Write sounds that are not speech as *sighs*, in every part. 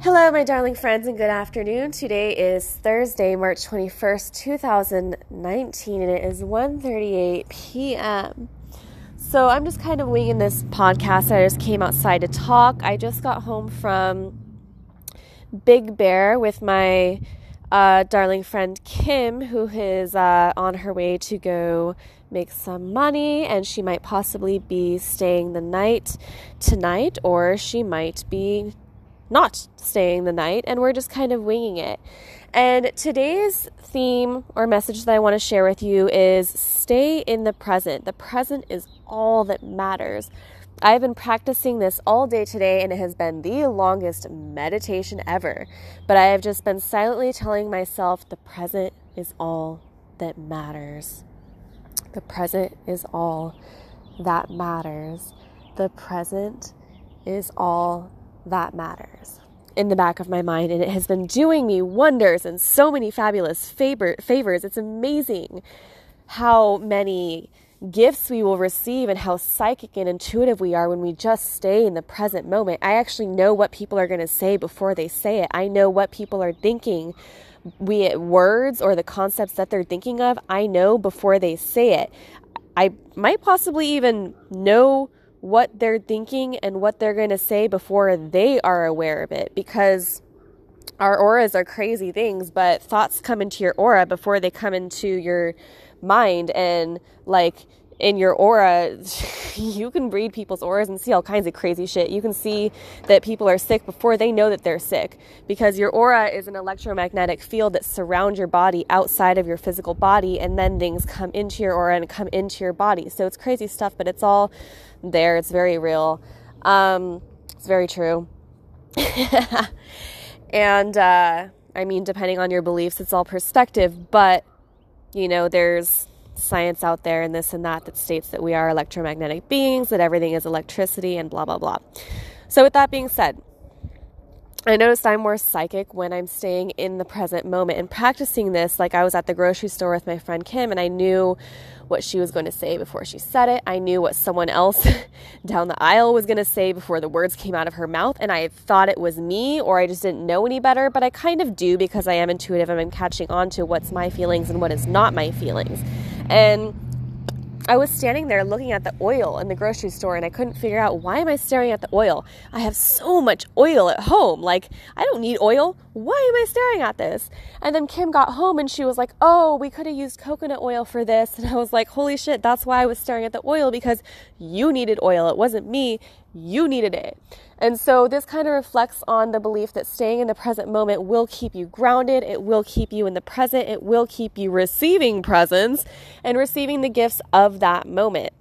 Hello, my darling friends, and good afternoon. Today is Thursday, March 21st, 2019, and it is 1.38 p.m. So I'm just kind of winging this podcast. I just came outside to talk. I just got home from Big Bear with my uh, darling friend Kim, who is uh, on her way to go make some money, and she might possibly be staying the night tonight, or she might be not staying the night, and we're just kind of winging it. And today's theme or message that I want to share with you is stay in the present. The present is all that matters. I've been practicing this all day today, and it has been the longest meditation ever. But I have just been silently telling myself the present is all that matters. The present is all that matters. The present is all that matters in the back of my mind, and it has been doing me wonders and so many fabulous favor- favors. It's amazing how many gifts we will receive and how psychic and intuitive we are when we just stay in the present moment. I actually know what people are going to say before they say it. I know what people are thinking, be it words or the concepts that they're thinking of. I know before they say it. I might possibly even know what they're thinking and what they're going to say before they are aware of it because our auras are crazy things, but thoughts come into your aura before they come into your mind. And like in your aura, *laughs* you can read people's auras and see all kinds of crazy shit. You can see that people are sick before they know that they're sick because your aura is an electromagnetic field that surrounds your body outside of your physical body, and then things come into your aura and come into your body. So it's crazy stuff, but it's all there. It's very real. Um, it's very true. *laughs* and uh, I mean, depending on your beliefs, it's all perspective, but you know, there's science out there and this and that that states that we are electromagnetic beings, that everything is electricity, and blah, blah, blah. So, with that being said, I noticed I'm more psychic when I'm staying in the present moment and practicing this. Like I was at the grocery store with my friend Kim and I knew what she was going to say before she said it. I knew what someone else *laughs* down the aisle was going to say before the words came out of her mouth. And I thought it was me or I just didn't know any better, but I kind of do because I am intuitive and I'm catching on to what's my feelings and what is not my feelings. And I was standing there looking at the oil in the grocery store and I couldn't figure out why am I staring at the oil? I have so much oil at home. Like, I don't need oil. Why am I staring at this? And then Kim got home and she was like, "Oh, we could have used coconut oil for this." *laughs* And I was like, "Holy shit, that's why I was staring at the oil because you needed oil. It wasn't me. You needed it." And so this kind of reflects on the belief that staying in the present moment will keep you grounded, it will keep you in the present, it will keep you receiving presents and receiving the gifts of that moment.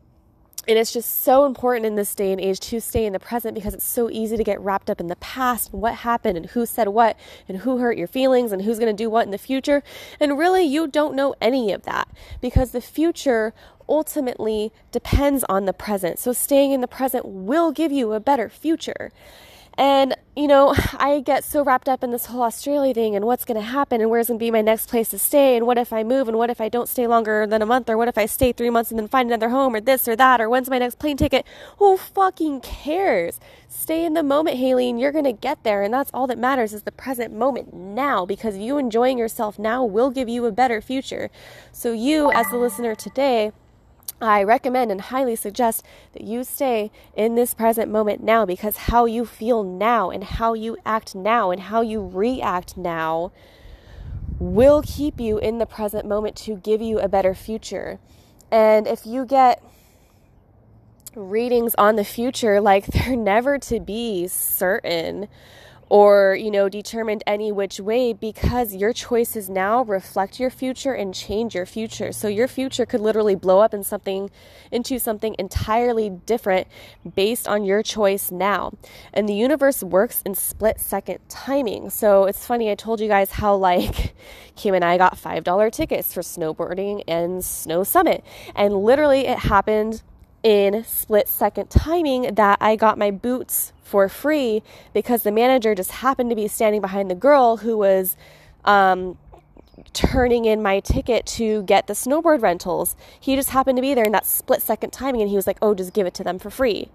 And it's just so important in this day and age to stay in the present because it's so easy to get wrapped up in the past and what happened and who said what and who hurt your feelings and who's going to do what in the future. And really, you don't know any of that because the future ultimately depends on the present. So staying in the present will give you a better future. And, you know, I get so wrapped up in this whole Australia thing and what's going to happen and where's going to be my next place to stay and what if I move and what if I don't stay longer than a month or what if I stay three months and then find another home or this or that or when's my next plane ticket? Who fucking cares? Stay in the moment, Haley, and you're going to get there. And that's all that matters is the present moment now because you enjoying yourself now will give you a better future. So, you, as the listener today, I recommend and highly suggest that you stay in this present moment now because how you feel now and how you act now and how you react now will keep you in the present moment to give you a better future. And if you get readings on the future, like *laughs* they're never to be certain or you know determined any which way because your choices now reflect your future and change your future. So your future could literally blow up in something into something entirely different based on your choice now. And the universe works in split second timing. So it's funny i told you guys how like *laughs* kim and i got five dollar tickets for snowboarding and snow summit. And literally it happened in split second timing that I got my boots for free because the manager just happened to be standing behind the girl who was um, turning in my ticket to get the snowboard rentals. He just happened to be there in that split second timing and he was like, oh, just give it to them for free.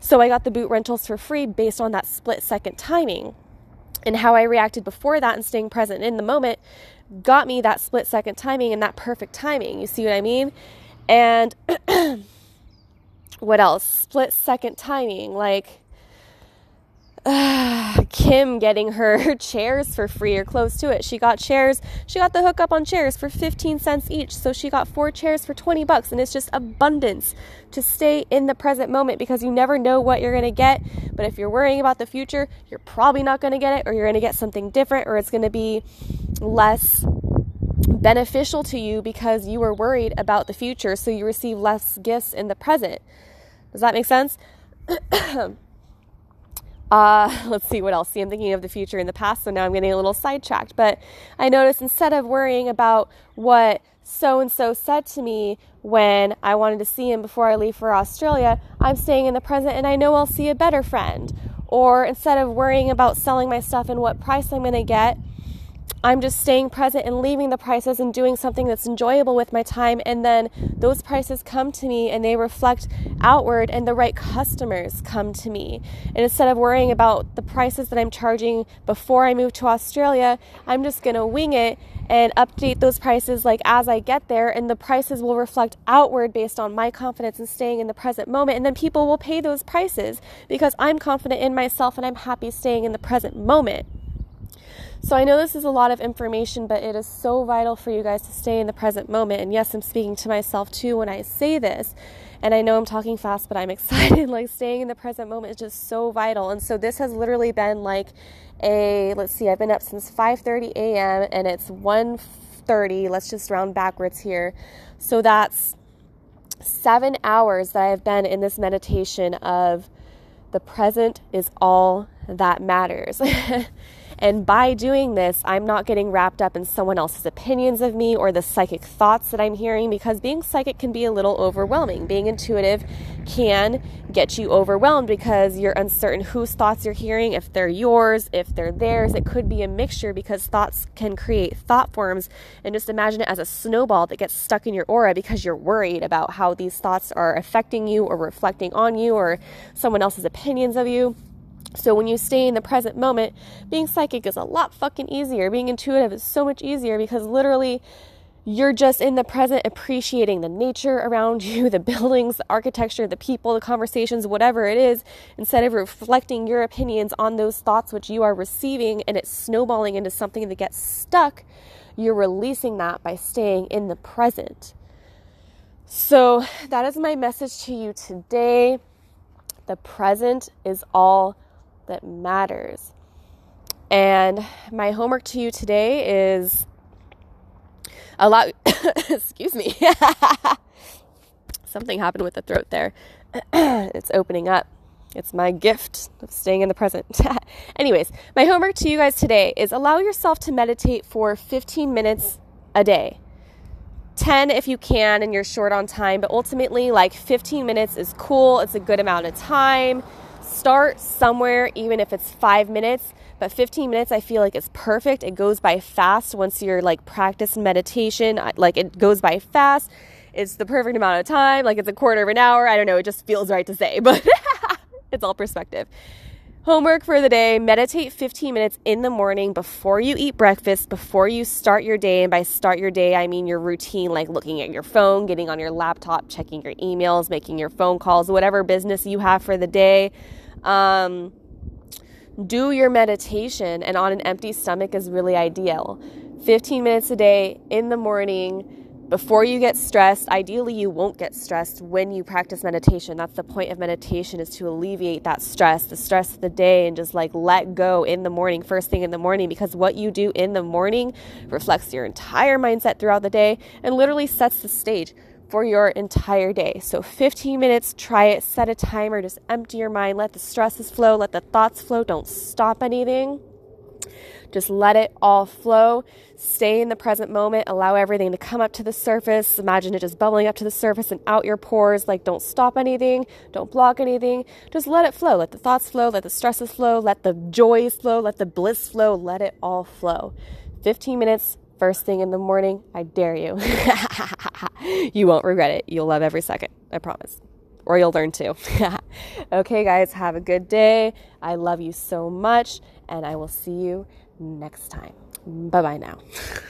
So I got the boot rentals for free based on that split second timing. And how I reacted before that and staying present in the moment got me that split second timing and that perfect timing. You see what I mean? And *clears throat* what else? Split second timing. Like, uh, *sighs* Kim getting her *laughs* chairs for free or close to it. She got chairs, she got the hookup on chairs for 15 cents each. So she got four chairs for 20 bucks. And it's just abundance to stay in the present moment because you never know what you're going to get. But if you're worrying about the future, you're probably not going to get it, or you're going to get something different, or it's going to be less beneficial to you because you were worried about the future. So you receive less gifts in the present. Does that make sense? *coughs* Uh, *laughs* let's see what else. See, I'm thinking of the future and the past, so now I'm getting a little sidetracked. But I noticed instead of worrying about what so and so said to me when I wanted to see him before I leave for Australia, I'm staying in the present and I know I'll see a better friend. Or instead of worrying about selling my stuff and what price I'm going to get, I'm just staying present and leaving the prices and doing something that's enjoyable with my time. And then those prices come to me and they reflect outward, and the right customers come to me. And instead of worrying about the prices that I'm charging before I move to Australia, I'm just going to wing it and update those prices like as I get there. And the prices will reflect outward based on my confidence and staying in the present moment. And then people will pay those prices because I'm confident in myself and I'm happy staying in the present moment. So I know this is a lot of information, but it is so vital for you guys to stay in the present moment. And yes, I'm speaking to myself too when I say this. And I know I'm talking fast, but I'm *laughs* excited. like staying in the present moment is just so vital. And so this has literally been like a let's see, I've been up since 5:30 a.m. and it's 1:30. Let's just round backwards here. So that's 7 hours that I've been in this meditation of the present is all that matters. *laughs* And by doing this, I'm not getting wrapped up in someone else's opinions of me or the psychic thoughts that I'm hearing because being psychic can be a little overwhelming. Being intuitive can get you overwhelmed because you're uncertain whose thoughts you're hearing, if they're yours, if they're theirs. It could be a mixture because thoughts can create thought forms. And just imagine it as a snowball that gets stuck in your aura because you're worried about how these thoughts are affecting you or reflecting on you or someone else's opinions of you. So when you stay in the present moment, being psychic is a lot fucking easier. Being intuitive is so much easier because literally you're just in the present appreciating the nature around *laughs* you, the buildings, the architecture, the people, the conversations, whatever it is, instead of reflecting your opinions on those thoughts which you are receiving and it's snowballing into something that gets stuck, you're releasing that by staying in the present. So that is my message to you today. The present is all that matters. And my homework to you today is a lot. *coughs* excuse me. *laughs* Something happened with the throat there. *coughs* it's opening up. It's my gift of staying in the present. *laughs* Anyways, my homework to you guys today is allow yourself to meditate for 15 minutes a day. 10 if you can and you're short on time, but ultimately, like 15 minutes is cool. It's a good amount of time start somewhere, even if it's five minutes. But 15 minutes, I feel like it's perfect. It goes by fast once you're like practice meditation. Like it goes by fast. It's the perfect amount of time. Like it's a quarter of an hour. I don't know. It just feels right to say, *laughs* but *laughs* it's all perspective. Homework for the day meditate 15 minutes in the morning before you eat breakfast, before you start your day. And by start your day, I mean your routine, like looking at your phone, getting on your laptop, checking your emails, making your phone calls, whatever business you have for the day. Um, do your meditation, and on an empty stomach is really ideal. 15 minutes a day in the morning before you get stressed ideally you won't get stressed when you practice meditation that's the point of meditation is to alleviate that stress the stress of the day and just like let go in the morning first thing in the morning because what you do in the morning reflects your entire mindset throughout the day and literally sets the stage for your entire day. So 15 minutes, try it, set a timer, just empty your mind, let the stresses flow, let the thoughts flow, don't stop anything. Just let it all flow. Stay in the present moment. Allow everything to come up to the surface. Imagine it just bubbling up to the surface and out your pores. Like, don't stop anything. Don't block anything. Just let it flow. Let the thoughts flow. Let the stresses flow. Let the joys flow. Let the bliss flow. Let it all flow. 15 minutes, first thing in the morning. I dare you. *laughs* you won't regret it. You'll love every second. I promise. or you'll learn to. *laughs* okay, guys, have a good day. I love you so much, and I will see you next time. Bye bye now. *laughs*